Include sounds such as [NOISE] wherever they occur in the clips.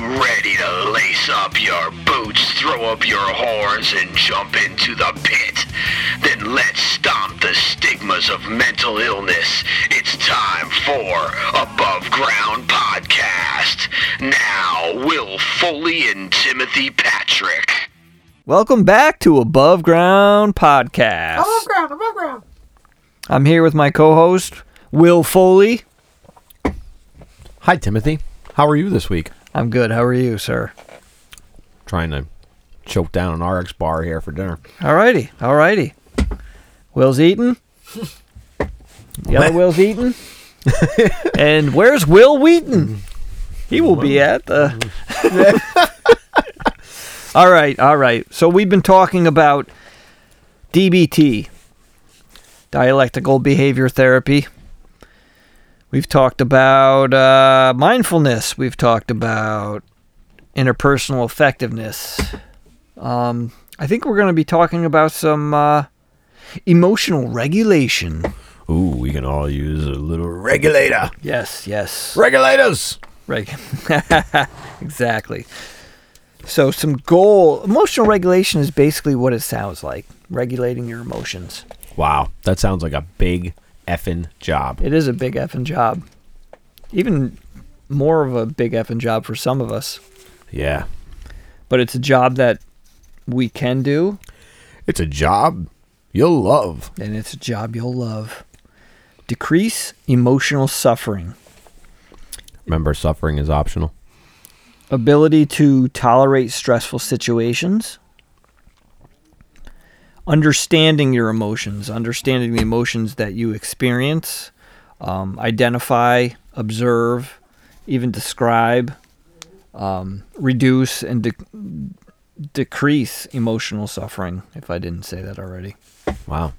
ready to lace up your boots, throw up your horns, and jump into the pit? Then let's stomp the stigmas of mental illness. It's time for Above Ground Podcast. Now, Will Foley and Timothy Patrick. Welcome back to Above Ground Podcast. Above ground, above ground. I'm here with my co-host Will Foley. Hi, Timothy. How are you this week? I'm good. How are you, sir? Trying to choke down an RX bar here for dinner. Alrighty, alrighty. Will's eating. The other Will's eating. [LAUGHS] and where's Wil Wheaton? He will be at the. [LAUGHS] all right, all right. So we've been talking about DBT, dialectical behavior therapy. We've talked about uh, mindfulness. We've talked about interpersonal effectiveness. Um, I think we're going to be talking about some uh, emotional regulation. Ooh, we can all use a little regulator. Yes, yes. Regulators. Reg- [LAUGHS] exactly. So, some goal emotional regulation is basically what it sounds like regulating your emotions. Wow, that sounds like a big effing job. It is a big effing job. Even more of a big effing job for some of us. Yeah. But it's a job that we can do, It's a job you'll love. and it's a job you'll love. Decrease emotional suffering. Remember, suffering is optional. ability to tolerate stressful situations, understanding your emotions, understanding the emotions that you experience, um, identify, observe, even describe, um, reduce, and de- decrease emotional suffering. If I didn't say that already, Wow.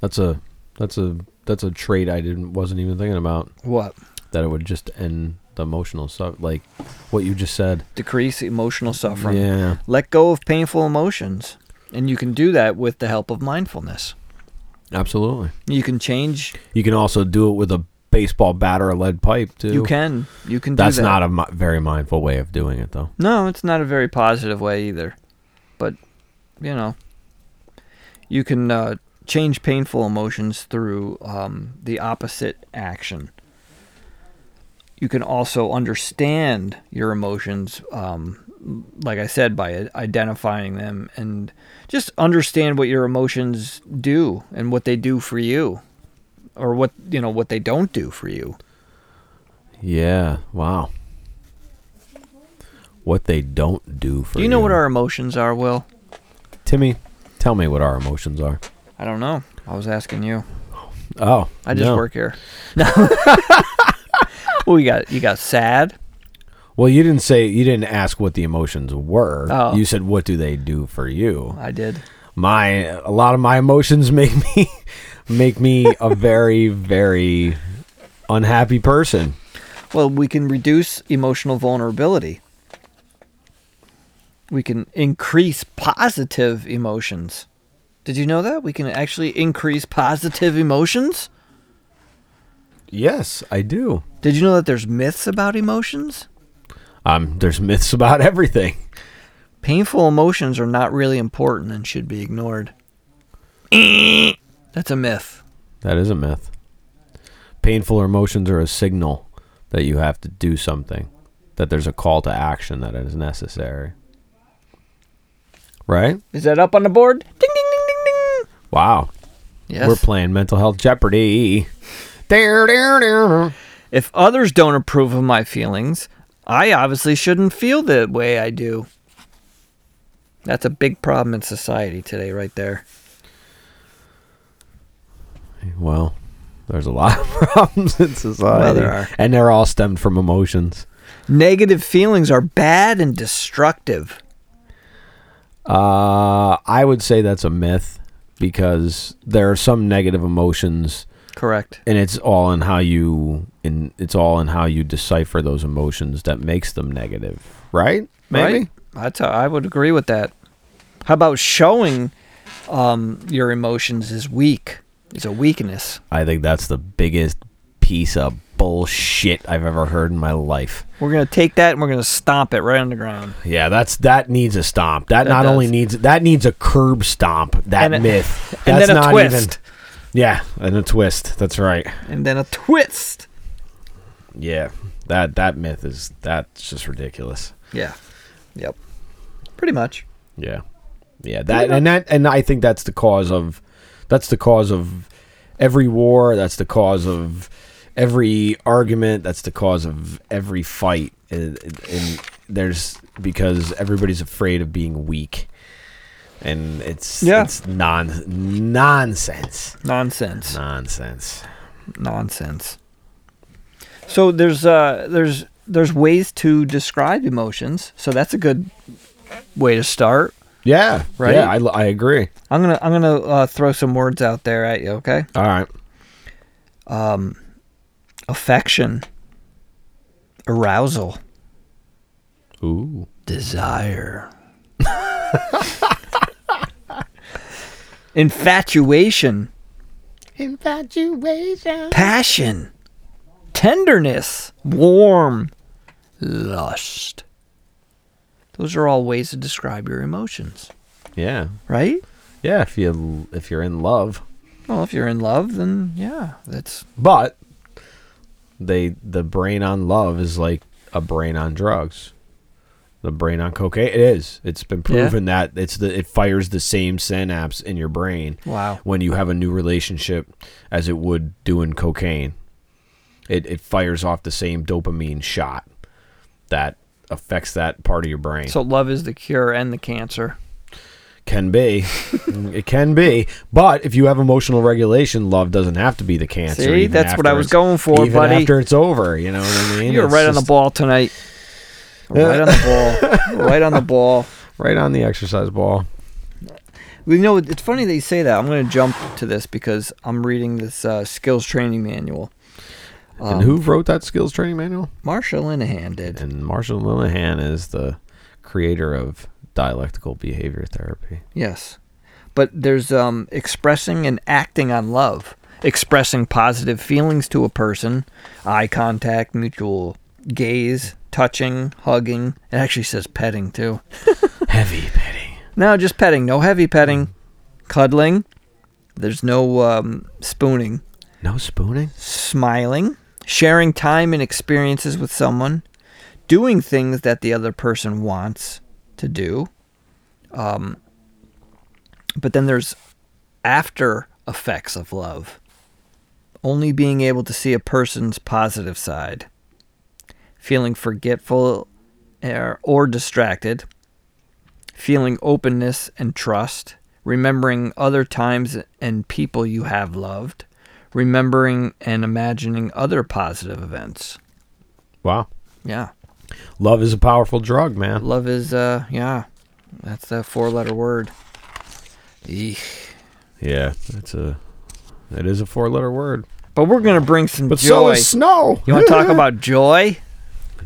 That's a that's a that's a trait I didn't wasn't even thinking about. what That it would just end the emotional stuff like what you just said. decrease emotional suffering? Yeah. Let go of painful emotions, and you can do that with the help of mindfulness. Absolutely. You can change You can also do it with a baseball bat or a lead pipe too. You can. You can do That's that. not a mi- very mindful way of doing it, though. No, it's not a very positive way either. But, you know, you can uh, change painful emotions through um, the opposite action. You can also understand your emotions, um, like I said, by identifying them and just understand what your emotions do and what they do for you, or what you know what they don't do for you. Yeah. Wow. What they don't do for you. Do you know what our emotions are, Will? Timmy? Tell me what our emotions are. I don't know. I was asking you. Oh, I just no. work here. [LAUGHS] No. [LAUGHS] well, you got you got sad. Well, you didn't say you didn't ask what the emotions were. Oh. You said what do they do for you? I did. My a lot of my emotions [LAUGHS] make me make me a very very unhappy person. Well, we can reduce emotional vulnerability. We can increase positive emotions. Did you know that? We can actually increase positive emotions? Yes, I do. Did you know that there's myths about emotions? Um, there's myths about [LAUGHS] everything. Painful emotions are not really important and should be ignored. That's a myth. That is a myth. Painful emotions are a signal that you have to do something, that there's a call to action that is necessary. Right? Is that up on the board? Ding ding ding ding ding. Wow. Yes. We're playing mental health Jeopardy. If others don't approve of my feelings, I obviously shouldn't feel the way I do. That's a big problem in society today, right there. Well, there's a lot of [LAUGHS] problems in society. Well, there are. And they're all stemmed from emotions. Negative feelings are bad and destructive. Uh, I would say that's a myth because there are some negative emotions Correct. and it's all in how you in it's all in how you decipher those emotions that makes them negative, right? Maybe. Right? I would agree with that. How about showing um, your emotions is weak? Is a weakness. I think that's the biggest piece of bullshit I've ever heard in my life. We're gonna take that and we're gonna stomp it right on the ground. Yeah, that's that needs a stomp. That, That not does. only needs that needs a curb stomp. That And myth. and That's then a not twist. even. Yeah, and a twist. That's right. And then a twist. Yeah, that that myth is that's just ridiculous. Yeah. Yep. Pretty much. Yeah, yeah. That and that and I think that's the cause of that's the cause of every war. That's the cause of every argument. That's the cause of every fight. And, and there's because everybody's afraid of being weak, and it's Yeah. it's non nonsense Nonsense. nonsense. Nonsense. So there's uh there's there's ways to describe emotions. So that's a good way to start. Yeah, Right? Yeah, I, I agree. I'm gonna I'm gonna uh, throw some words out there at you. Okay. All right. Affection. Arousal. Ooh. Desire. [LAUGHS] Infatuation. Infatuation. Passion. Tenderness. Warm. Lust. Those are all ways to describe your emotions, Yeah. right? Yeah, if you if you're in love. Well, if you're in love, then yeah, that's But they the brain on love is like a brain on drugs. The brain on cocaine. It is. It's been Yeah. proven that it's the it fires the same synapse in your brain wow. when you have a new relationship as it would doing cocaine. It it fires off the same dopamine shot that affects that part of your brain. So love is the cure and the cancer. Can be. [LAUGHS] it can be. But if you have emotional regulation, love doesn't have to be the cancer. See, that's what I was going for, even buddy. after it's over, you know what I mean? You're It's right on the ball tonight. Right on the ball. [LAUGHS] right on the ball. Right on the exercise ball. You know, it's funny that you say that. I'm going to jump to this because I'm reading this uh, skills training manual. Um, and who wrote that skills training manual? Marsha Linehan did. And Marshall Linehan is the creator of dialectical behavior therapy. Yes. But there's um, expressing and acting on love, expressing positive feelings to a person, eye contact, mutual gaze, touching, hugging. It actually says petting too. [LAUGHS] Heavy petting. No, just petting. No heavy petting. Cuddling. There's no um, spooning. No spooning? Smiling. Sharing time and experiences with someone. Doing things that the other person wants to do. Um, but then there's after effects of love. Only being able to see a person's positive side. Feeling forgetful or, or distracted. Feeling openness and trust. Remembering other times and people you have loved. Remembering and imagining other positive events. Wow. Yeah. Love is a powerful drug, man. Love is, uh, yeah. That's a four letter word. Eek. Yeah, that's a it is a four letter word. But we're going to bring some But joy. so is snow. you want to talk [LAUGHS] about joy?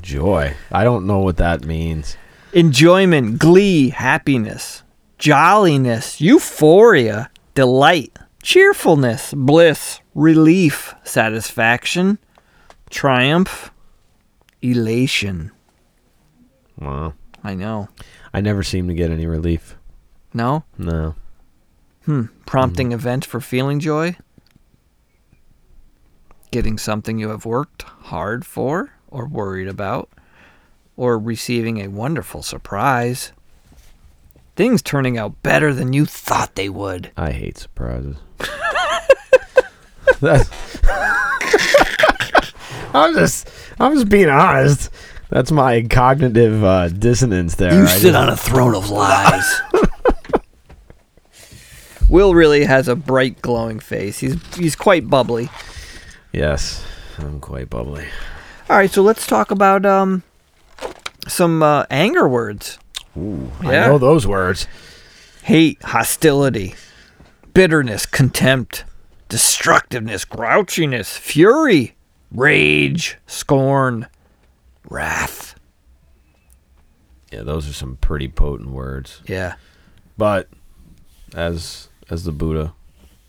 Joy. I don't know what that means. Enjoyment, glee, happiness, jolliness, euphoria, delight, cheerfulness, bliss, relief, satisfaction, triumph, elation. Wow. I know. I never seem to get any relief. No? No. Hmm. Prompting event for feeling joy? Getting something you have worked hard for or worried about? Or receiving a wonderful surprise? Things turning out better than you thought they would. I hate surprises. [LAUGHS] That's, I'm just I'm just being honest. That's my cognitive uh, dissonance there. You I sit just- on a throne of lies. [LAUGHS] Will really has a bright, glowing face. He's he's quite bubbly. Yes, I'm quite bubbly. All right, so let's talk about um some uh, anger words. Ooh, Yeah. I know those words. hate, hostility, bitterness, contempt, destructiveness, grouchiness, fury, rage, scorn, wrath. Yeah, those are some pretty potent words. Yeah. But as as the Buddha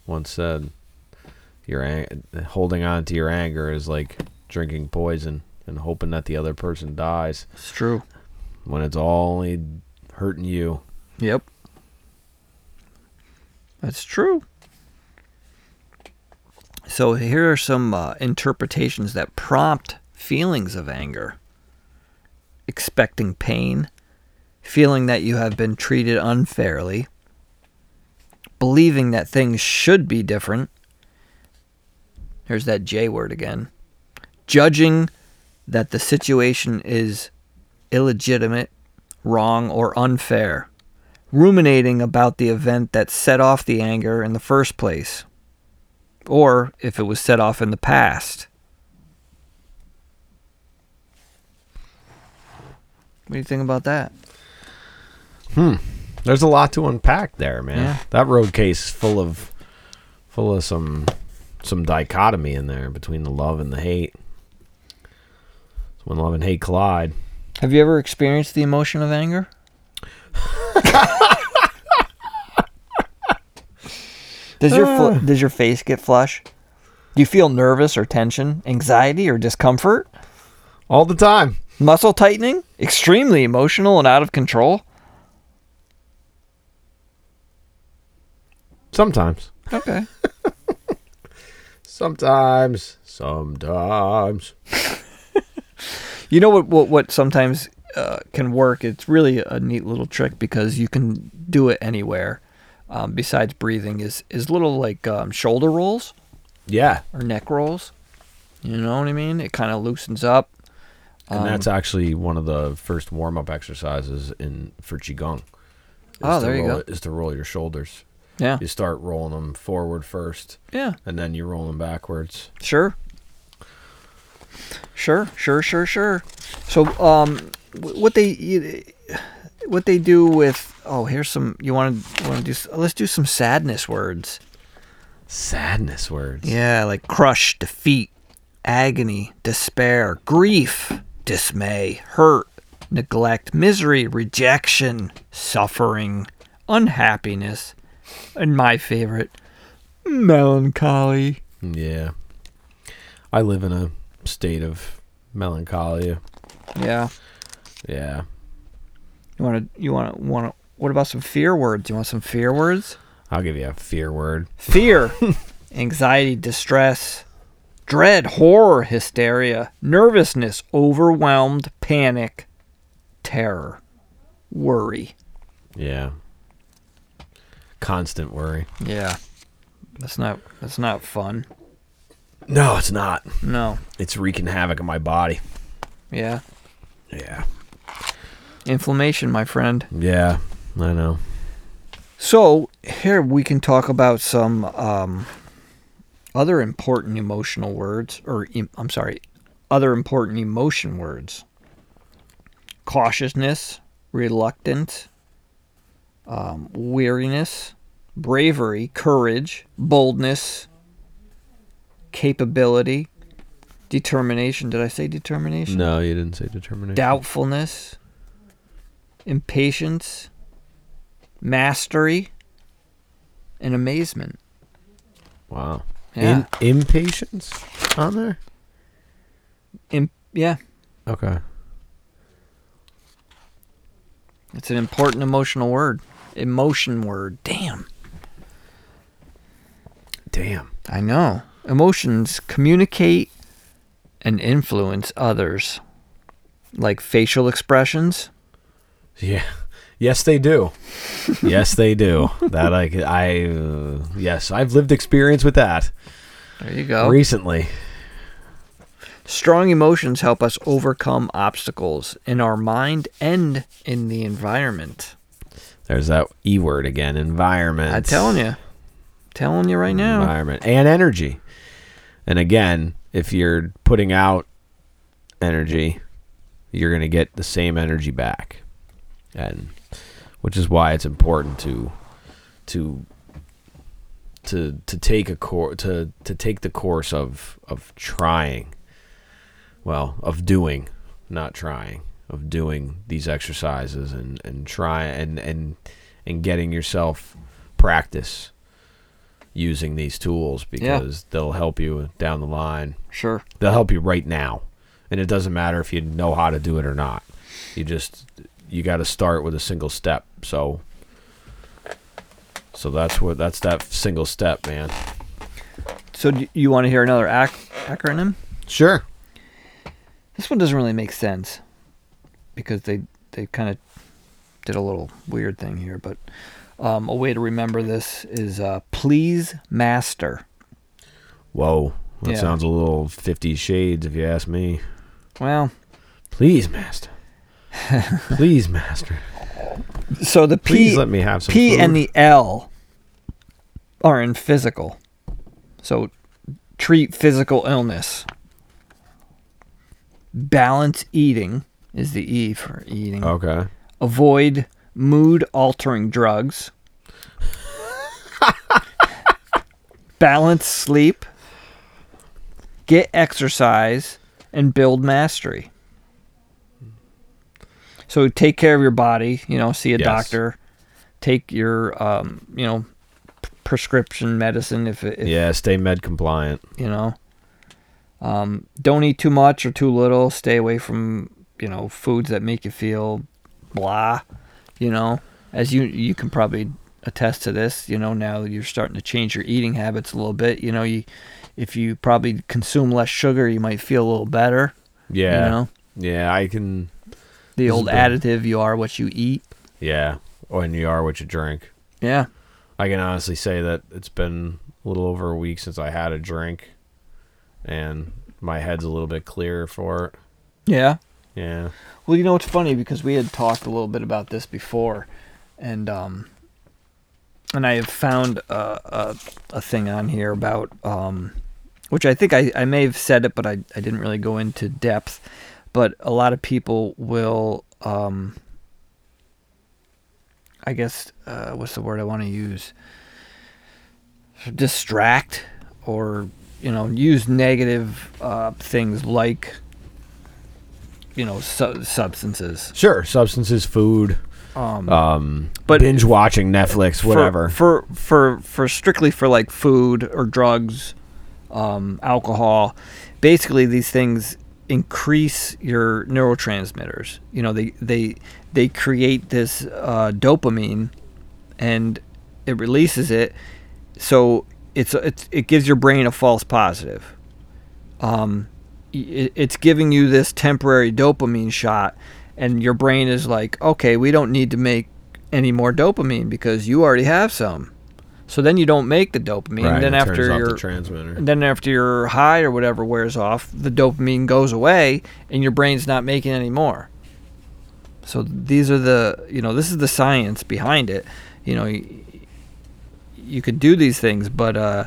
once said, your ang- holding on to your anger is like drinking poison and hoping that the other person dies It's true. when it's all only hurting you. Yep. That's true. So here are some uh, interpretations that prompt feelings of anger. Expecting pain, feeling that you have been treated unfairly, believing that things should be different. Here's that J word again. Judging that the situation is illegitimate, wrong, or unfair ruminating about the event that set off the anger in the first place, or if it was set off in the past. What do you think about that? Hmm. There's a lot to unpack there, man. Yeah. That road case is full of full of some some dichotomy in there between the love and the hate. It's when love and hate collide. Have you ever experienced the emotion of anger? does your fl- [LAUGHS] does your face get flush? Do you feel nervous or tension, anxiety or discomfort, All the time. muscle tightening, extremely emotional and out of control? Sometimes. Okay. [LAUGHS] Sometimes. Sometimes. You know what? What, what sometimes uh, can work? It's really a neat little trick because you can do it anywhere. Um, besides breathing, is is little like um, shoulder rolls Yeah. or neck rolls. You know what I mean? It kind of loosens up. And Um, that's actually one of the first warm up exercises in for qigong. Oh, there you roll go. it- Is to roll your shoulders. Yeah, You start rolling them forward first, yeah, and then you roll them backwards. sure, sure, sure, sure, sure. So, um, what they what they do with oh, here's some. You want to want to do? Let's do some sadness words. Sadness words. Yeah, like crush, defeat, agony, despair, grief, dismay, hurt, neglect, misery, rejection, suffering, unhappiness, and my favorite, melancholy. Yeah. I live in a state of melancholy. Yeah. Yeah. You want to you want to want to what about some fear words? You want some fear words? I'll give you a fear word. Fear, [LAUGHS] anxiety, distress, dread, horror, hysteria, nervousness, overwhelmed, panic, terror, worry. Yeah. Constant worry. Yeah. That's not that's not fun. No, it's not. No. It's wreaking havoc on my body. Yeah. Yeah. Inflammation, my friend. Yeah. I know. So, here we can talk about some um, other important emotional words or em- I'm sorry, other important emotion words. Cautiousness, reluctant, um, weariness, bravery, courage, boldness, capability, determination. Did I say determination? No, you didn't say determination. doubtfulness, impatience, mastery, and amazement. Wow. Yeah. In, impatience on there? Im- yeah, Okay. it's an important emotional word. Emotion word. Damn. Damn. I know. Emotions communicate and influence others, like facial expressions. Yeah. Yes, they do. yes, they do. That I, I, uh, yes, I've lived experience with that There you go. recently. Strong emotions help us overcome obstacles in our mind and in the environment. There's that E word again. Environment. I'm telling you. Telling you right now. Environment and energy. And again, if you're putting out energy, you're going to get the same energy back. And which is why it's important to to to to take a course to to take the course of of trying. Well, of doing, not trying, of doing these exercises and and try and and and getting yourself practice using these tools Yeah. because they'll help you down the line. Sure. They'll help you right now, and it doesn't matter if you know how to do it or not. You just you got to start with a single step. So, so that's what that's that single step, man. So do you want to hear another ac- acronym? Sure. This one doesn't really make sense because they they kind of did a little weird thing here, but um, a way to remember this is uh, please master. Whoa, that Yeah. sounds a little Fifty Shades, if you ask me. Well, Please, master. Please, master. [LAUGHS] so the Please P let me have some P food. and the L are in physical. So treat physical illness. Balance eating is the E for eating. Okay. Avoid mood altering drugs. [LAUGHS] Balance sleep. Get exercise and build mastery. So take care of your body, you know, see a Yes. doctor, take your um, you know, p- prescription medicine if, it- if Yeah, stay med compliant. you know. Um, don't eat too much or too little. Stay away from you know foods that make you feel blah. You know, as you you can probably attest to this. You know, now you're starting to change your eating habits a little bit. You know, you if you probably consume less sugar, you might feel a little better. Yeah. You know, Yeah, I can. the old additive: you are what you eat. Yeah. When you are what you drink. Yeah. I can honestly say that it's been a little over a week since I had a drink, and my head's a little bit clearer for it. Yeah. Yeah. Well, you know it's funny because we had talked a little bit about this before, and um, and I have found a a, a thing on here about um, which I think I, I may have said it, but I I didn't really go into depth. But a lot of people will um, I guess uh, what's the word I want to use? Distract or you know use negative uh, things like you know su- substances. Sure. Substances, food, Um, um, But- binge watching Netflix, whatever. For, for for strictly for like food or drugs, um, alcohol, basically these things increase your neurotransmitters. You know, they they they create this uh, dopamine, and it releases it, so it's it's it gives your brain a false positive. Um, it's giving you this temporary dopamine shot, and your brain is like, okay, we don't need to make any more dopamine because you already have some. So then you don't make the dopamine. right. and then after your the transmitter. and then after your high or whatever wears off, the dopamine goes away and your brain's not making any more. So these are the, you know, this is the science behind it. You know, you, you could do these things, but uh,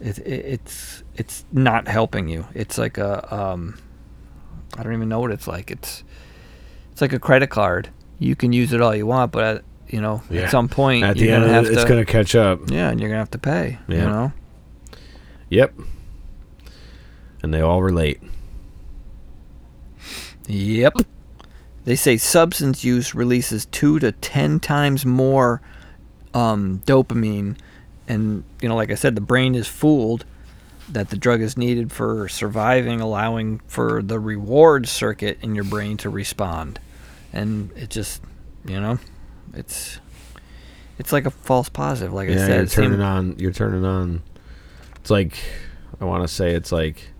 it, it, it's it's not helping you. It's like a, um, I don't even know what it's like. It's it's like a credit card. You can use it all you want, but at, you know, Yeah. at some point At you're the end, gonna of have it, it's going to catch up. yeah, and you're gonna have to pay. You Yeah. know. Yep. And they all relate. Yep. They say substance use releases two to ten times more um, dopamine, and you know, like I said, the brain is fooled that the drug is needed for surviving, allowing for the reward circuit in your brain to respond, and it just, you know, it's it's like a false positive. Like I said, you're turning on. You're turning on. It's like I want to say it's like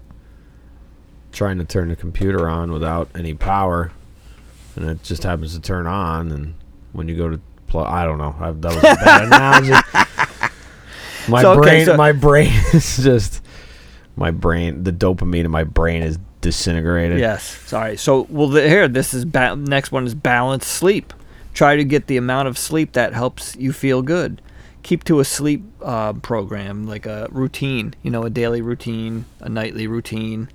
trying to turn the computer on without any power, and it just happens to turn on. And when you go to plug, I don't know. I, that was a bad [LAUGHS] analogy. My So, okay, brain, so- my brain [LAUGHS] is just my brain. The dopamine in my brain is disintegrated. Yes. Sorry. So, well, the, here, this is ba- next one is balanced sleep. Try to get the amount of sleep that helps you feel good. Keep to a sleep uh, program, like a routine. You know, a daily routine, a nightly routine.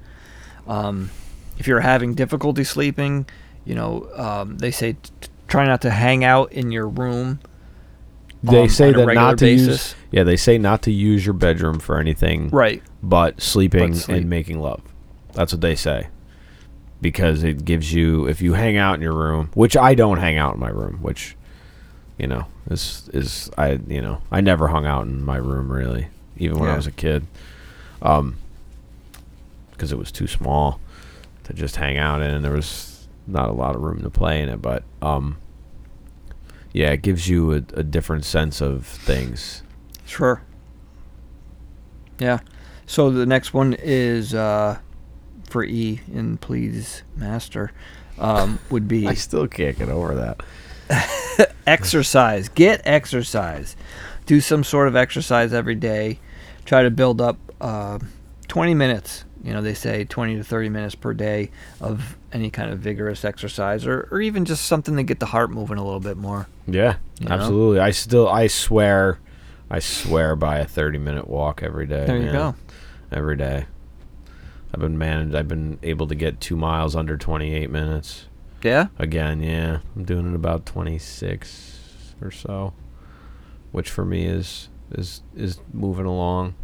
Um, if you're having difficulty sleeping, you know, um, they say t- try not to hang out in your room. They um, say that not to basis. use. Yeah, they say not to use your bedroom for anything. Right. but sleeping But sleep. and making love. That's what they say. Because it gives you, if you hang out in your room, which I don't hang out in my room, which you know, is is I you know I never hung out in my room really, even when I was a kid, um, because it was too small to just hang out in, and there was not a lot of room to play in it. But um, yeah, it gives you a, a different sense of things. Sure. Yeah. So the next one is uh, for E in Please Master um, would be [LAUGHS] I still can't get over that. [LAUGHS] exercise. Get exercise. Do some sort of exercise every day. Try to build up uh, 20 minutes. You know, they say 20 to 30 minutes per day of any kind of vigorous exercise or, or even just something to get the heart moving a little bit more. Yeah, You know? absolutely. I still I swear, I swear by a thirty minute walk every day. There you man. go. Every day. I've been managed. I've been able to get two miles under twenty eight minutes. Yeah? Again, yeah, I'm doing it about 26 or so, which for me is is is moving along.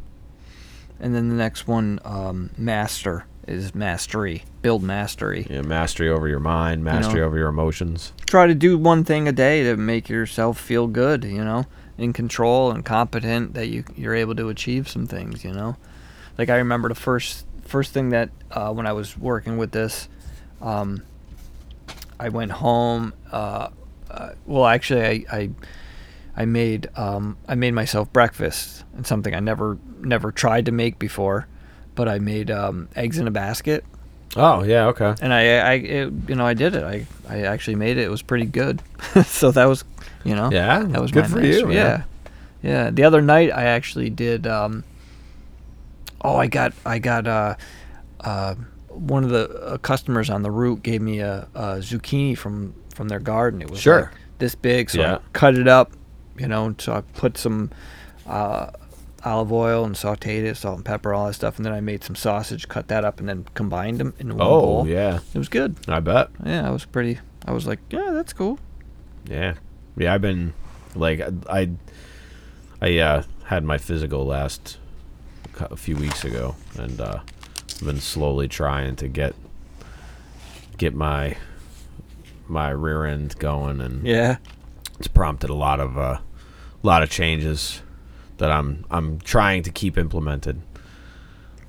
And then the next one, um, master, is mastery. Build mastery. Yeah, mastery over your mind, mastery over your emotions. Try to do one thing a day to make yourself feel good, you know, in control and competent that you you're able to achieve some things, you know. Like I remember the first first thing that uh, when I was working with this, um, I went home. Uh, uh, well, actually, I, I I made um, I made myself breakfast and something I never never tried to make before, but I made um, eggs in a basket Oh yeah, okay. and I, I it, you know, I did it. I, I actually made it. It was pretty good. [LAUGHS] so that was, you know, Yeah, that was good for master- you. man. Yeah, yeah. The other night I actually did. Um, oh, I got I got uh, uh, one of the uh, customers on the route gave me a, a zucchini from from their garden. It was Sure. like this big, so Yeah. I cut it up. You know, so I put some. Uh, Olive oil and sauteed it, salt and pepper, all that stuff, and then I made some sausage, cut that up, and then combined them in one Oh bowl. yeah, It was good. I bet. Yeah, I was pretty. I was like, yeah, that's cool. Yeah, yeah. I've been like I, I uh, had my physical last a few weeks ago, and uh, I've been slowly trying to get get my my rear end going, and Yeah. It's prompted a lot of uh, a lot of changes that I'm I'm trying to keep implemented.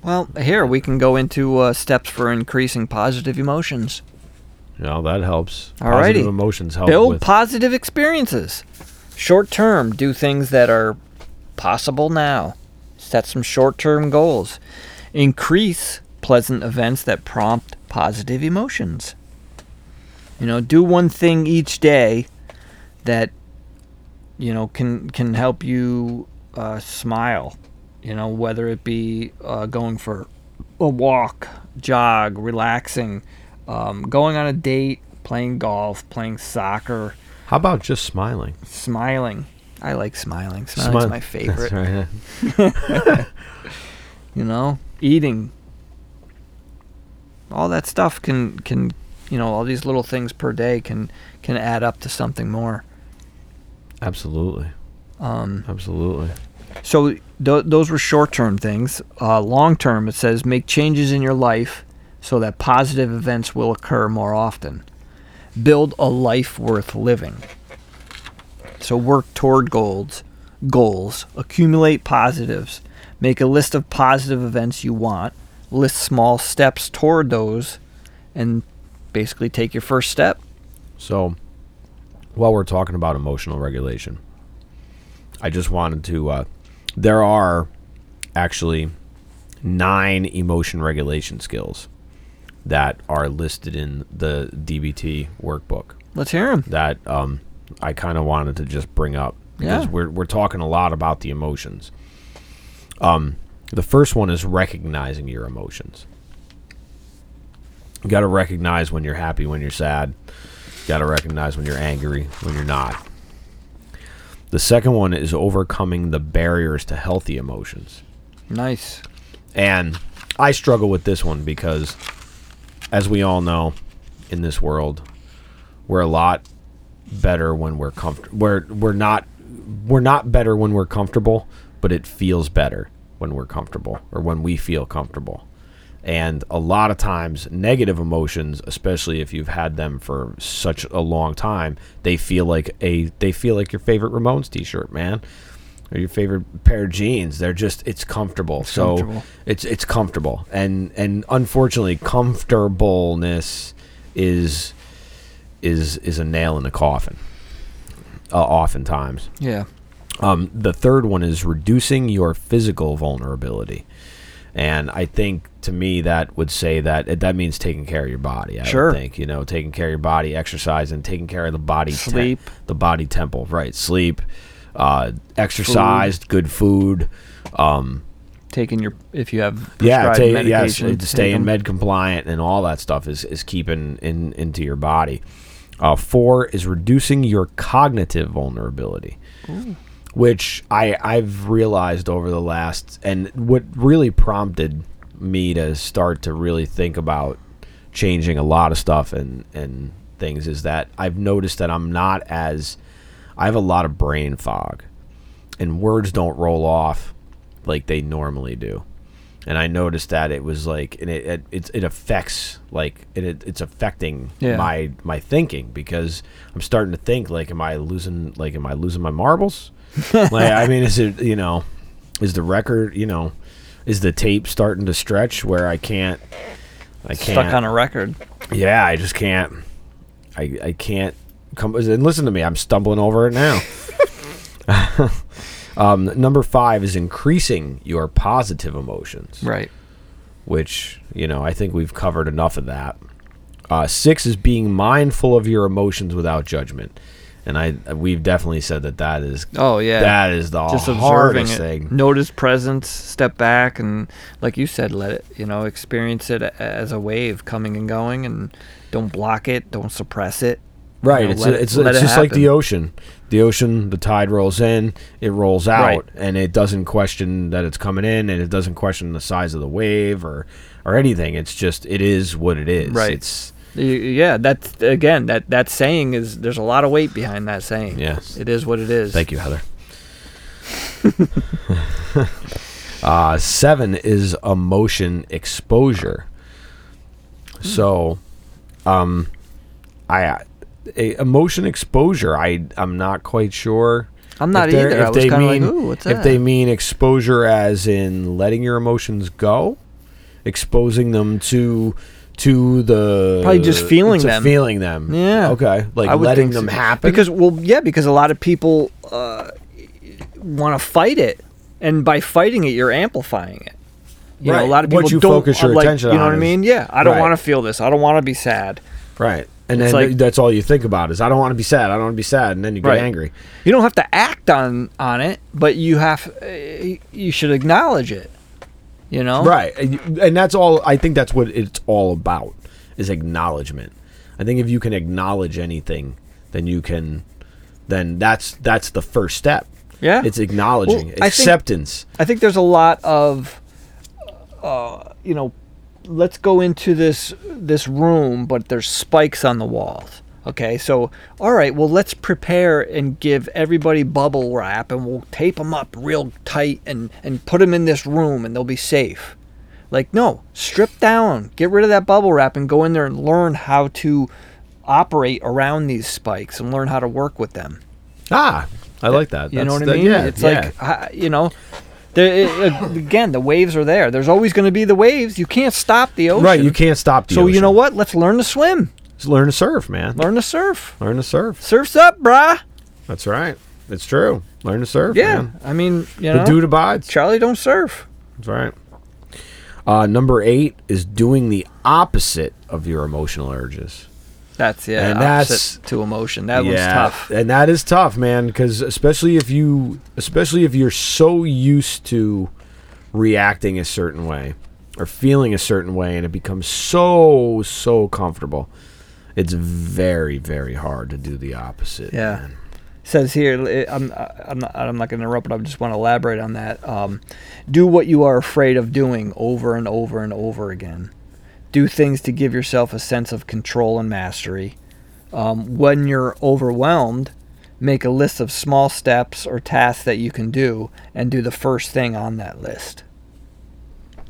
Well, here we can go into uh, steps for increasing positive emotions. You know that helps. All righty. emotions help Build with positive experiences. Short term, do things that are possible now. Set some short term goals. Increase pleasant events that prompt positive emotions. You know, do one thing each day that you know can can help you uh, smile. You know, whether it be uh, going for a walk, jog, relaxing, um, going on a date, playing golf, playing soccer, How about just smiling? smiling. I like smiling. Smiling's Smile- my [LAUGHS] favorite. That's right. [LAUGHS] You know, eating. All that stuff can can you know all these little things per day can can add up to something more. Absolutely. Um, Absolutely. so th- those were short term things. Uh, Long term, it says make changes in your life so that positive events will occur more often. Build a life worth living. So work toward goals. Goals. Accumulate positives. Make a list of positive events you want. List small steps toward those, and basically take your first step. So, while we're talking about emotional regulation, I just wanted to. Uh, there are actually nine emotion regulation skills that are listed in the DBT workbook Let's hear them. that um, I kind of wanted to just bring up because Yeah. we're we're talking a lot about the emotions. Um, the first one is recognizing your emotions. You got to recognize when you're happy, when you're sad. Got to recognize when you're angry, when you're not. The second one is overcoming the barriers to healthy emotions. Nice. And I struggle with this one because, as we all know, in this world, we're a lot better when we're comfortable. We're we're not we're not better when we're comfortable, but it feels better when we're comfortable or when we feel comfortable. And a lot of times, negative emotions, especially if you've had them for such a long time, they feel like a they feel like your favorite Ramones T-shirt, man, or your favorite pair of jeans. They're just it's comfortable. so comfortable. it's it's comfortable, and and unfortunately, comfortableness is is is a nail in the coffin. Uh, oftentimes, Yeah. um, the third one is reducing your physical vulnerability. And I think to me that would say that that means taking care of your body. I Sure. think you know taking care of your body, exercise, and taking care of the body, te- Sleep. the body temple, right? Sleep, uh, exercise, good food. Um, Taking your if you have yeah, prescribed ta- yes, medication, to stay in med compliant and all that stuff is is keeping in into your body. Uh, four is reducing your cognitive vulnerability, which I I've realized over the last and what really prompted me to start to really think about changing a lot of stuff and and things is that I've noticed that I'm not as I have a lot of brain fog and words don't roll off like they normally do and I noticed that it was like, and it it, it, affects like it, it it's affecting Yeah. my my thinking because I'm starting to think like, am I losing like, am I losing my marbles? [LAUGHS] like, I mean, is it you know, is the record you know, is the tape starting to stretch where I can't, I can't, stuck on a record. yeah, I just can't, I I can't come and listen to me. I'm stumbling over it now. [LAUGHS] um, number five is increasing your positive emotions Right. which you know I think we've covered enough of that. Uh, six is being mindful of your emotions without judgment, and I we've definitely said that that is Oh yeah. that is the just observing hardest it. thing. Notice presence, step back, and like you said, let it. You know, experience it as a wave coming and going, and don't block it. Don't suppress it. Right, You know, it's it- it's, it's it just like the ocean. The ocean, the tide rolls in, it rolls out, Right. and it doesn't question that it's coming in, and it doesn't question the size of the wave or or anything. It's just it is what it is. Right. It's Yeah, that's again that that saying is there's a lot of weight behind that saying. Yes. it is what it is. Thank you, Heather. [LAUGHS] uh, seven is emotion exposure. So, um, I a, emotion exposure. I I'm not quite sure. I'm not if either. I If was they like, mean what's if they mean exposure as in letting your emotions go, exposing them to to the Probably just feeling to them. feeling them. Yeah. Okay. Like I would letting them so. happen. Because well, yeah, because a lot of people uh, want to fight it, and by fighting it, you're amplifying it. You know, Right. a lot of What people you don't focus your like, attention You know what I mean? Yeah, I don't Right. want to feel this. I don't want to be sad. Right. And It's then like- that's all you think about is I don't want to be sad. I don't want to be sad, and then you get Right. angry. You don't have to act on on it, but you have uh, you should acknowledge it. You know, Right. And that's all I think that's what it's all about is acknowledgement. I think if you can acknowledge anything, then you can then that's that's the first step. Yeah, It's acknowledging Well, I think- acceptance. I think there's a lot of, uh, you know, let's go into this this room, but there's spikes on the walls. Okay, so all right, well let's prepare and give everybody bubble wrap, and we'll tape them up real tight and and put them in this room, and they'll be safe. Like no, strip down, get rid of that bubble wrap, and go in there and learn how to operate around these spikes and learn how to work with them. Ah, I like that. You know That's what I the- mean? Yeah, it's yeah. like you know, uh, again the waves are there. There's always going to be the waves. You can't stop the ocean. right. You can't stop the ocean. So you know what? Let's learn to swim. Just learn to surf, man. Learn to surf. Learn to surf. Surf's up, brah. That's right. It's true. Learn to surf. Yeah. man. I mean, you The know, dude abides. Charlie don't surf. That's right. Uh, number eight is doing the opposite of your emotional urges. That's yeah. And opposite that's- to emotion. That one's tough. and that is tough, man. Because especially if you, especially if you're so used to reacting a certain way or feeling a certain way, and it becomes so so comfortable, it's very very hard to do the opposite. Yeah. man. says here I'm I'm not I'm not going to interrupt, but I just want to elaborate on that. Um, do what you are afraid of doing over and over and over again. Do things to give yourself a sense of control and mastery. Um, when you're overwhelmed, make a list of small steps or tasks that you can do, and do the first thing on that list.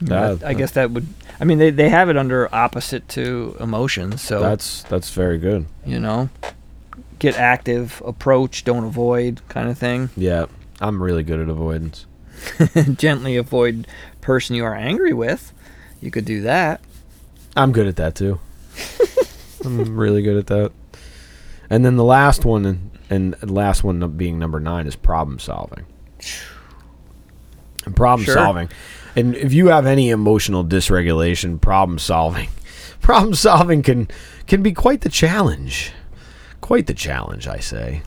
That- I guess that would. I mean, they, they have it under opposite to emotions. So That's that's very good. you know, get active, approach, don't avoid, kind of thing. Yeah, I'm really good at avoidance. [LAUGHS] Gently avoid person you are angry with. You could do that. I'm good at that too. I'm really good at that. And then the last one, and, and last one being number nine, is problem solving. [SIGHS] [SIGHS] And problem Sure. solving. And if you have any emotional dysregulation, problem solving, [LAUGHS] problem solving can can be quite the challenge. Quite the challenge, I say.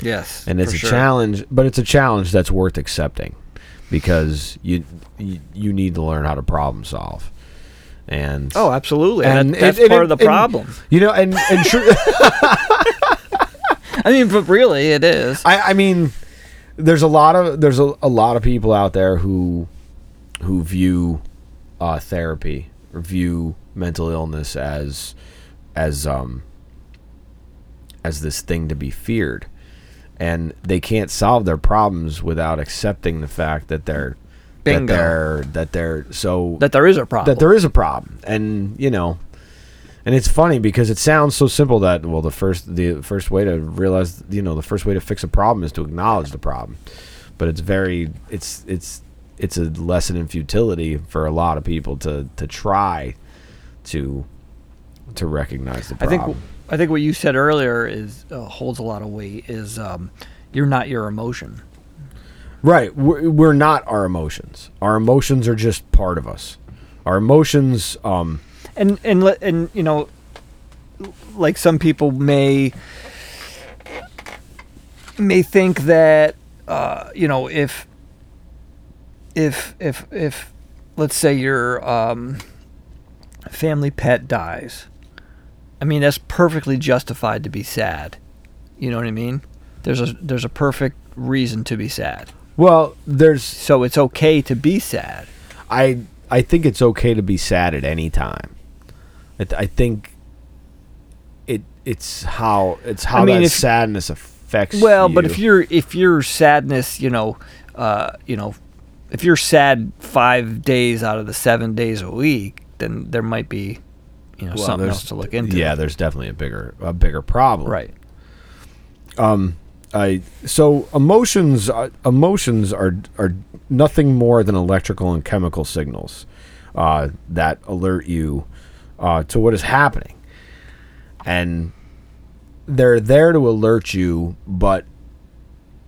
Yes, and it's a sure. challenge but it's a challenge that's worth accepting because you you, you need to learn how to problem solve and Oh, absolutely. And that, that's it- it- part of the and- problem. you know and and sure, [LAUGHS] I mean, but really, it is. I, I mean there's a lot of there's a, a lot of people out there who who view uh, therapy or view mental illness as as um as this thing to be feared and they can't solve their problems without accepting the fact that they're Bingo. that they're that they're so that there is a problem. that there is a problem and you know and it's funny because it sounds so simple that well the first the first way to realize you know the first way to fix a problem is to acknowledge the problem but it's very it's it's it's a lesson in futility for a lot of people to to try to to recognize the problem. I think I think what you said earlier is uh, holds a lot of weight. Is um, you're not your emotion. Right. We're, we're not our emotions. Our emotions are just part of us. Our emotions, um, and and and you know like some people may may think that uh, you know if if if if let's say your um, family pet dies i mean that's perfectly justified to be sad. You know what i mean? There's a there's a perfect reason to be sad. Well, there's, so it's okay to be sad. I, I think it's okay to be sad at any time. I, th- I think it, it's how, it's how I mean, that if- sadness affects Well, but if you're if your sadness, you know, uh, you know, if you're sad five days out of the seven days a week, then there might be, you know, Well, something else to look into. yeah, there's definitely a bigger, a bigger problem. right. Um. I so emotions uh, emotions are are nothing more than electrical and chemical signals uh, that alert you uh, to what is happening, and they're there to alert you. But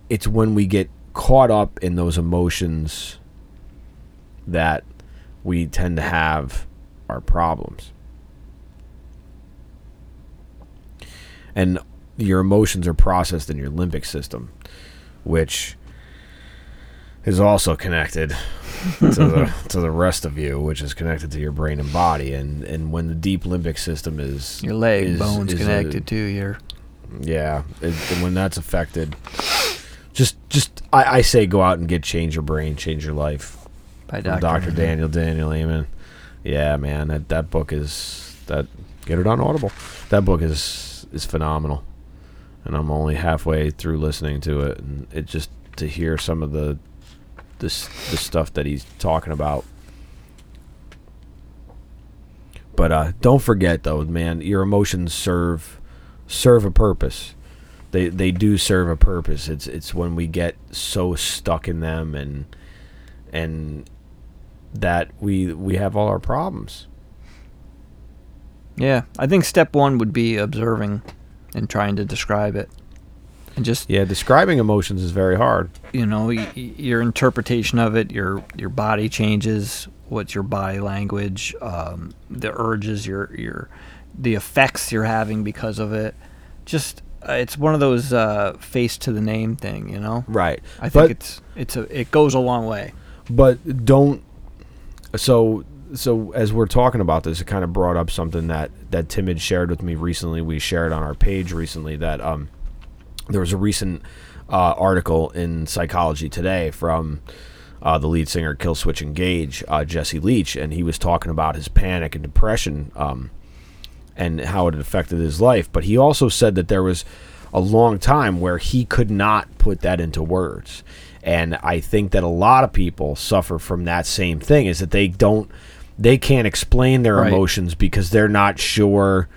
it's when we get caught up in those emotions that we tend to have our problems. and your emotions are processed in your limbic system, which is also connected to the [LAUGHS] to the rest of you, which is connected to your brain and body. And and when the deep limbic system is Your leg is- bones is a- connected to your. yeah, it, and when that's affected, just just I, I say go out and get change your brain, change your life. By Dr. Dr. Daniel Daniel Amen. Yeah, man, that that book is that get it on Audible. That book is is phenomenal, and I'm only halfway through listening to it, and it just to hear some of the this the stuff that he's talking about. But uh, don't forget though, man, your emotions serve serve a purpose. They they do serve a purpose. It's it's when we get so stuck in them and and that we we have all our problems. Yeah, I think step one would be observing and trying to describe it, and just Yeah, describing emotions is very hard. you know y- your interpretation of it your your body changes what's your body language um, the urges your your the effects you're having because of it just uh, it's one of those uh, face to the name thing you know Right. i think but, it's it's a it goes a long way but don't so so as we're talking about this it kind of brought up something that that Tim had shared with me recently we shared on our page recently that um there was a recent uh, article in Psychology Today from uh, the lead singer Killswitch Engage, uh, Jesse Leach, and he was talking about his panic and depression um, and how it had affected his life. But he also said that there was a long time where he could not put that into words. And I think that a lot of people suffer from that same thing is that they don't they can't explain their Right. emotions because they're not sure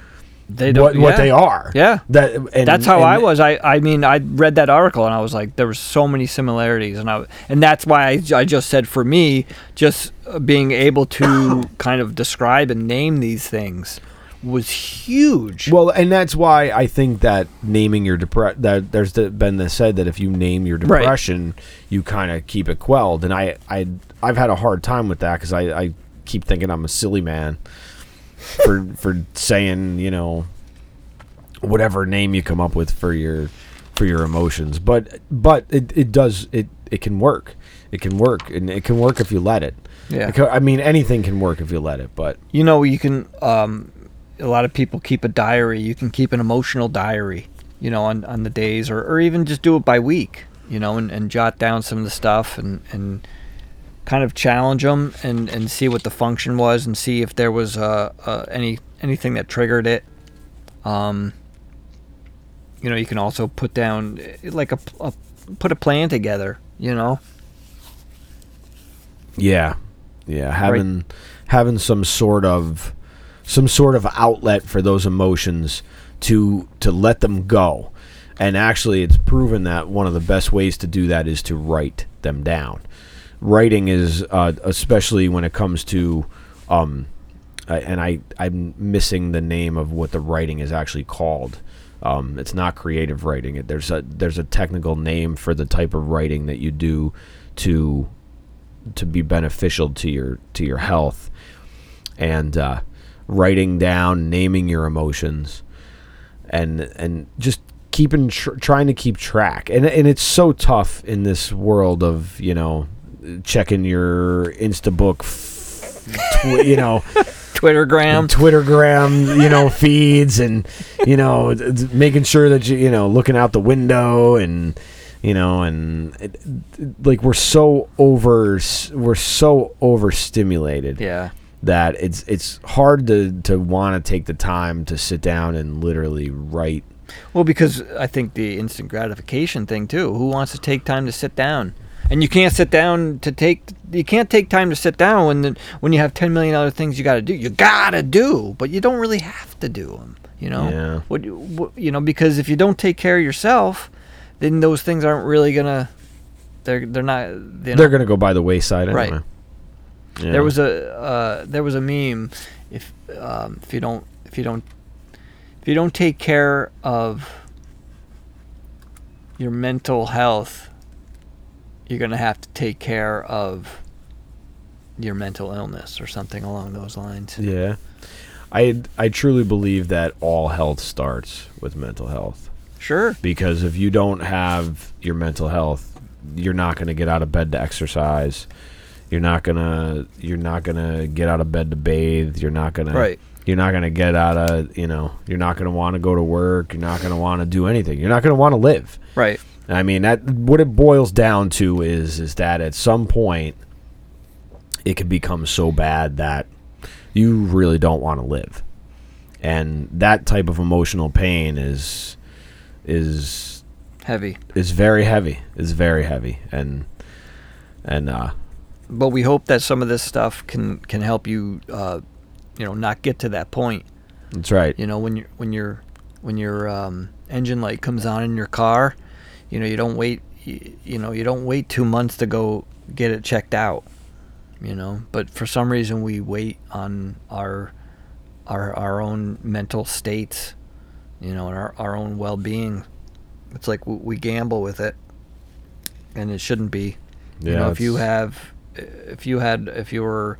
They what, what yeah. they are. Yeah. That and, that's how and- I was. I, I mean, I read that article and I was like, there were so many similarities, and I and that's why I, I just said for me, just uh, being able to [COUGHS] kind of describe and name these things was huge. Well, and that's why I think that naming your depression that there's the, been the said that if you name your Right. depression, you kind of keep it quelled. And I I I've had a hard time with that because I I keep thinking I'm a silly man for for saying you know whatever name you come up with for your for your emotions. But but it, it does it it can work. It can work and it can work if you let it. Yeah. It ca- I mean anything can work if you let it. But you know, you can. Um, a lot of people keep a diary. You can keep an emotional diary. You know, on on the days, or or even just do it by week. You know, and, and jot down some of the stuff and and kind of challenge them and and see what the function was and see if there was uh, uh any anything that triggered it. Um. You know, you can also put down eh, like a, a put a plan together. You know. Yeah, yeah, having having some sort of some sort of outlet for those emotions to to let them go. And actually, it's proven that one of the best ways to do that is to write them down. Writing is, uh, especially when it comes to, um, and I I'm missing the name of what the writing is actually called. Um, it's not creative writing. It, there's a there's a technical name for the type of writing that you do to to be beneficial to your to your health and uh, writing down naming your emotions and and just keeping tr- trying to keep track and and it's so tough in this world of you know checking your instabook tw- you know [LAUGHS] Twittergram. twittergram you know feeds and you know making sure that you you know looking out the window and you know and it, it- like we're so over we're so overstimulated Yeah. that it's it's hard to to want to take the time to sit down and literally write Well, because I think the instant gratification thing too. Who wants to take time to sit down? And you can't sit down to take. You can't take time to sit down when the, when you have ten million other things you got to do. You gotta do, but you don't really have to do them. You know. Yeah. What, you- what you know because if you don't take care of yourself, then those things aren't really gonna. They're they're not. Know, they're gonna go by the wayside Right. Yeah. There was a uh, there was a meme. If um, if you don't if you don't if you don't take care of your mental health, you're gonna have to take care of your mental illness or something along those lines. Yeah. I I truly believe that all health starts with mental health Sure. because if you don't have your mental health, you're not going to get out of bed to exercise. You're not going to you're not going to get out of bed to bathe. You're not going to Right. You're not going to get out of, you know, you're not going to want to go to work, you're not going to want to do anything. You're not going to want to live. Right. I mean, that what it boils down to is is that at some point it can become so bad that you really don't want to live. And that type of emotional pain is is Heavy. is very heavy. Is very heavy. And and uh But we hope that some of this stuff can can help you, uh, you know, not get to that point. that's right. You know, when you when your when your um, engine light comes on in your car, you know, you don't wait. You, you know, you don't wait two months to go get it checked out. You know, but for some reason we wait on our our our own mental states. You know, and our our own well being. It's like we, we gamble with it, and it shouldn't be. you Yeah, know, if you have, if you had, if you were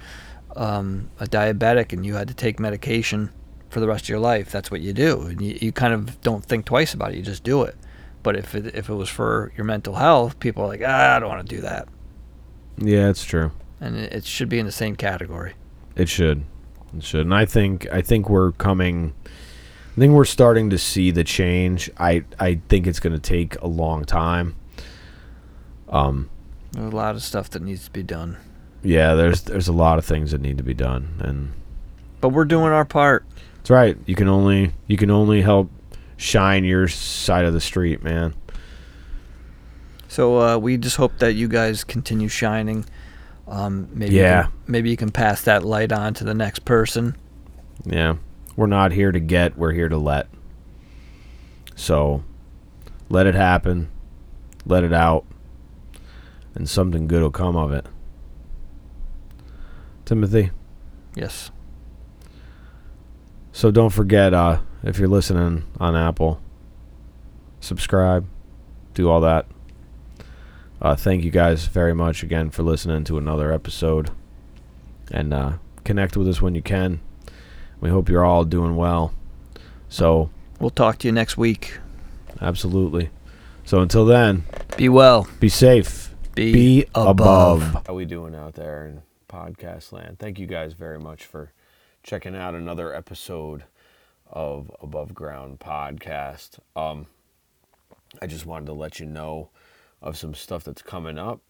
um, a diabetic and you had to take medication for the rest of your life, that's what you do, and you, you kind of don't think twice about it. You just do it. But if it, if it was for your mental health, people are like, ah, I don't want to do that, Yeah, it's true. and it, it should be in the same category. It should. It should. And I think I think we're coming I think we're starting to see the change. I I think it's going to take a long time. Um There's a lot of stuff that needs to be done, yeah, there's there's a lot of things that need to be done and but we're doing our part. that's right. You can only you can only help shine your side of the street, man. So uh, we just hope that you guys continue shining. Um, maybe you Yeah. can- maybe you can pass that light on to the next person. Yeah. We're not here to get, we're here to let. So let it happen. Let it out. And something good will come of it. Timothy. Yes. So don't forget, uh, if you're listening on Apple, subscribe, do all that. Uh, thank you guys very much again for listening to another episode. And uh, connect with us when you can. We hope you're all doing well. So, We'll talk to you next week. absolutely. So until then, Be well. be safe. Be, Be above. above. How we doing out there in podcast land? Thank you guys very much for checking out another episode of Above Ground Podcast. Um, I just wanted to let you know of some stuff that's coming up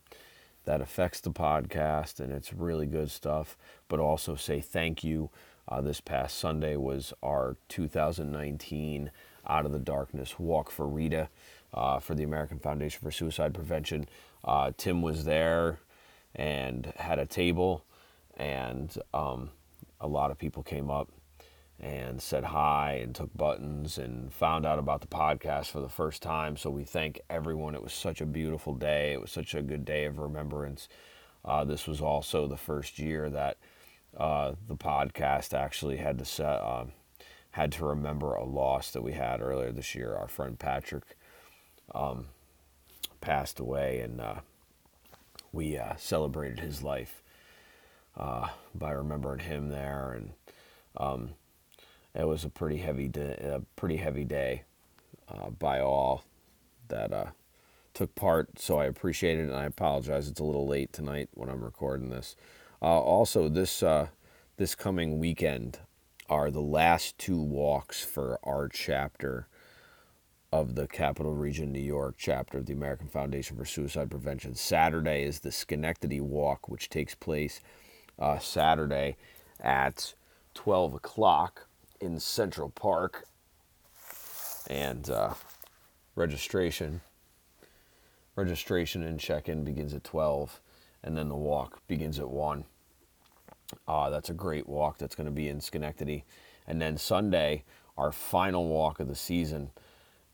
that affects the podcast, and it's really good stuff. But also say thank you. Uh, this past Sunday was our 2019 Out of the Darkness Walk for Rita uh, for the American Foundation for Suicide Prevention. Uh, Tim was there and had a table, and um, a lot of people came up and said hi and took buttons and found out about the podcast for the first time. So we thank everyone. It was such a beautiful day. It was such a good day of remembrance. Uh, this was also the first year that uh, the podcast actually had to set, uh, had to remember a loss that we had earlier this year. Our friend Patrick um, passed away, and uh, we uh, celebrated his life uh, by remembering him there and. Um, it was a pretty heavy day, a pretty heavy day uh, by all that uh, took part. So I appreciate it, and I apologize. It's a little late tonight when I'm recording this. Uh, also, this uh, this coming weekend are the last two walks for our chapter of the Capital Region New York chapter of the American Foundation for Suicide Prevention. Saturday is the Schenectady Walk, which takes place uh, Saturday at 12 o'clock in Central Park. And uh, registration registration and check-in begins at 12 and then the walk begins at 1 uh, that's a great walk that's going to be in schenectady. And then sunday our final walk of the season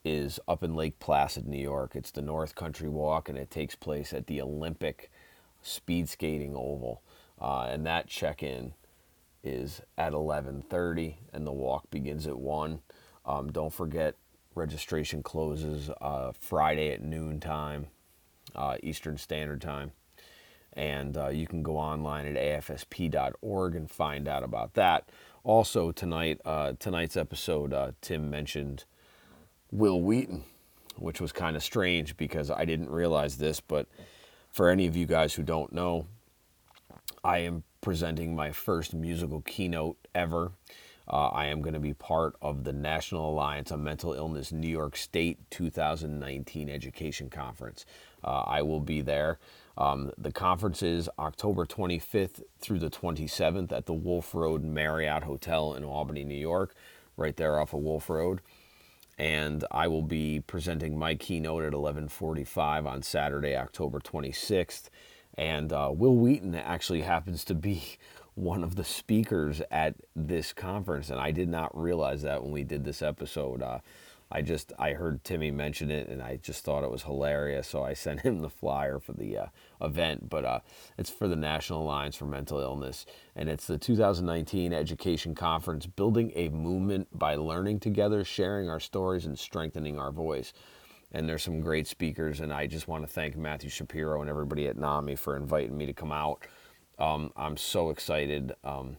is up in lake placid new york. It's the north country walk and it takes place at the olympic speed skating oval. Uh, and that check-in is at 11:30 and the walk begins at 1. Um, don't forget registration closes uh, Friday at noon time, uh, Eastern Standard Time. And uh, you can go online at afsp.org and find out about that. Also tonight, uh, tonight's episode, uh, Tim mentioned Wil Wheaton, which was kind of strange because I didn't realize this. But for any of you guys who don't know, I am presenting my first musical keynote ever. Uh, I am going to be part of the National Alliance on Mental Illness New York State 2019 Education Conference. Uh, I will be there. Um, the conference is October 25th through the 27th at the Wolf Road Marriott Hotel in Albany, New York, right there off of Wolf Road and I will be presenting my keynote at 11:45 on Saturday, October 26th. And uh, Wil Wheaton actually happens to be one of the speakers at this conference, and I did not realize that when we did this episode. Uh, I just I heard Timmy mention it, and I just thought it was hilarious, so I [LAUGHS] sent him the flyer for the uh, event. But uh, it's for the National Alliance for Mental Illness, and it's the 2019 Education Conference, building a movement by learning together, sharing our stories, and strengthening our voice and there's some great speakers and i just want to thank matthew shapiro and everybody at nami for inviting me to come out um, i'm so excited um,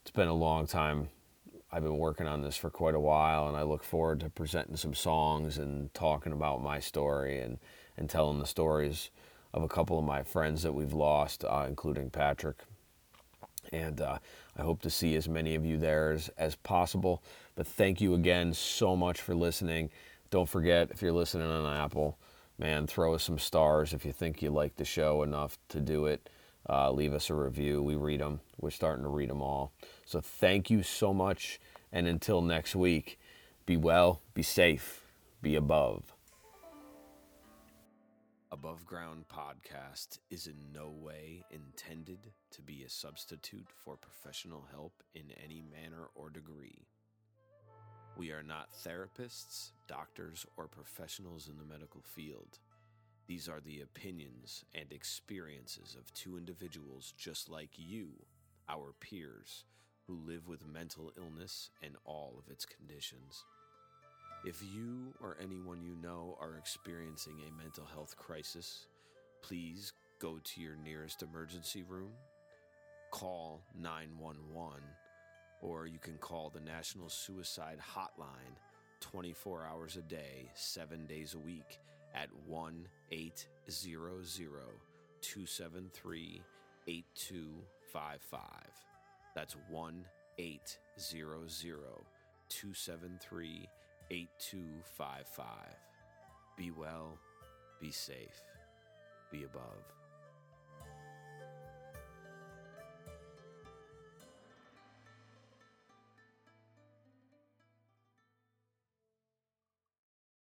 it's been a long time i've been working on this for quite a while and i look forward to presenting some songs and talking about my story and, and telling the stories of a couple of my friends that we've lost uh, including patrick and uh, I hope to see as many of you there as, as possible. But thank you again so much for listening. Don't forget, if you're listening on Apple, man, throw us some stars if you think you like the show enough to do it. Uh, leave us a review. We read them. We're starting to read them all. So thank you so much. And until next week, be well, be safe, be above. Above Ground Podcast is in no way intended to be a substitute for professional help in any manner or degree. We are not therapists, doctors, or professionals in the medical field. These are the opinions and experiences of two individuals just like you, our peers, who live with mental illness and all of its conditions. If you or anyone you know are experiencing a mental health crisis, please go to your nearest emergency room, call 911, or you can call the National Suicide Hotline 24 hours a day, 7 days a week at 1 800 273 8255. That's 1 800 273 8255. Be well, be safe, be above.